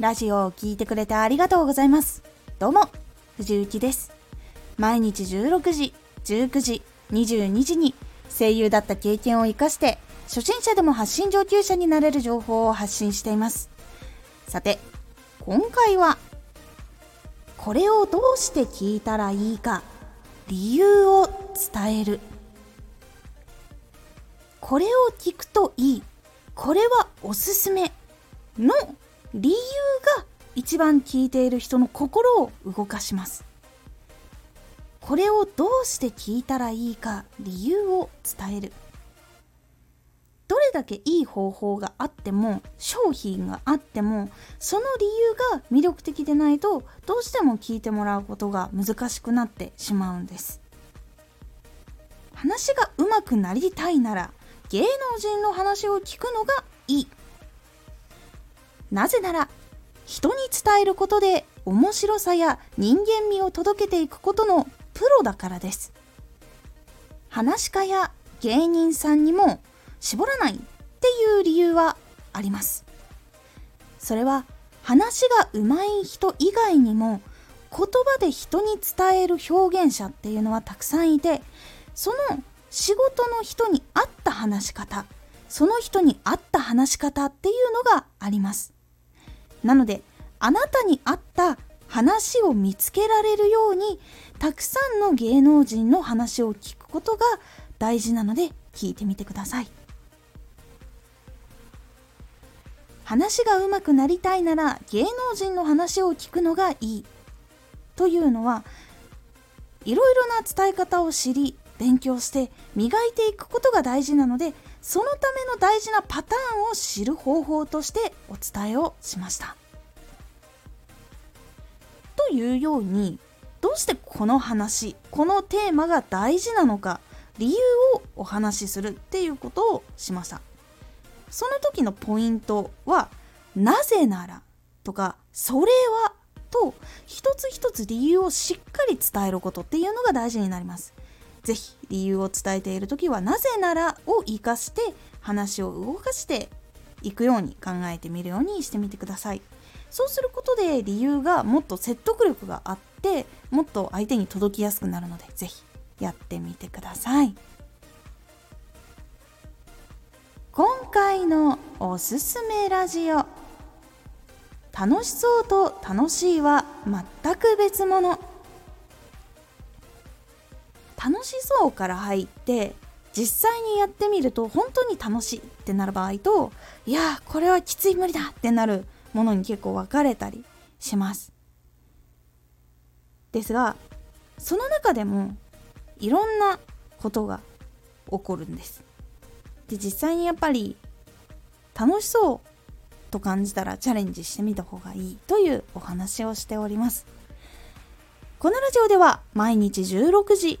ラジオを聴いてくれてありがとうございます。どうも、藤幸です。毎日16時、19時、22時に声優だった経験を活かして、初心者でも発信上級者になれる情報を発信しています。さて、今回は、これをどうして聞いたらいいか、理由を伝える。これを聞くといい。これはおすすめ。の理由が一番聞いている人の心を動かします。これをどうして聞いたらいいか理由を伝える。どれだけいい方法があっても商品があってもその理由が魅力的でないとどうしても聞いてもらうことが難しくなってしまうんです。話が上手くなりたいなら芸能人の話を聞くのがいい。なぜなら人に伝えることで面白さや人間味を届けていくことのプロだからです。話し家や芸人さんにも絞らないっていう理由はあります。それは話が上手い人以外にも言葉で人に伝える表現者っていうのはたくさんいてその仕事の人に合った話し方その人に合った話し方っていうのがあります。なのであなたに合った話を見つけられるようにたくさんの芸能人の話を聞くことが大事なので聞いてみてください。話が上手くなりたいなら芸能人の話を聞くのがいいというのはいろいろな伝え方を知り勉強して磨いていくことが大事なのでそのための大事なパターンを知る方法としてお伝えをしました。というようにどうしてこの話このテーマが大事なのか理由をお話しするっていうことをしましたその時のポイントは「なぜなら」とか「それは」と一つ一つ理由をしっかり伝えることっていうのが大事になります是非理由を伝えている時は「なぜなら」を生かして話を動かしていくように考えてみるようにしてみてください。そうすることで理由がもっと説得力があってもっと相手に届きやすくなるので是非やってみてください。今回のおすすめラジオ楽しそうと楽しいは全く別物しそうから入って実際にやってみると本当に楽しいってなる場合といやこれはきつい無理だってなるものに結構分かれたりします。ですがその中でもいろんなことが起こるんです。で実際にやっぱり楽しそうと感じたらチャレンジしてみた方がいいというお話をしております。このラジオでは毎日16時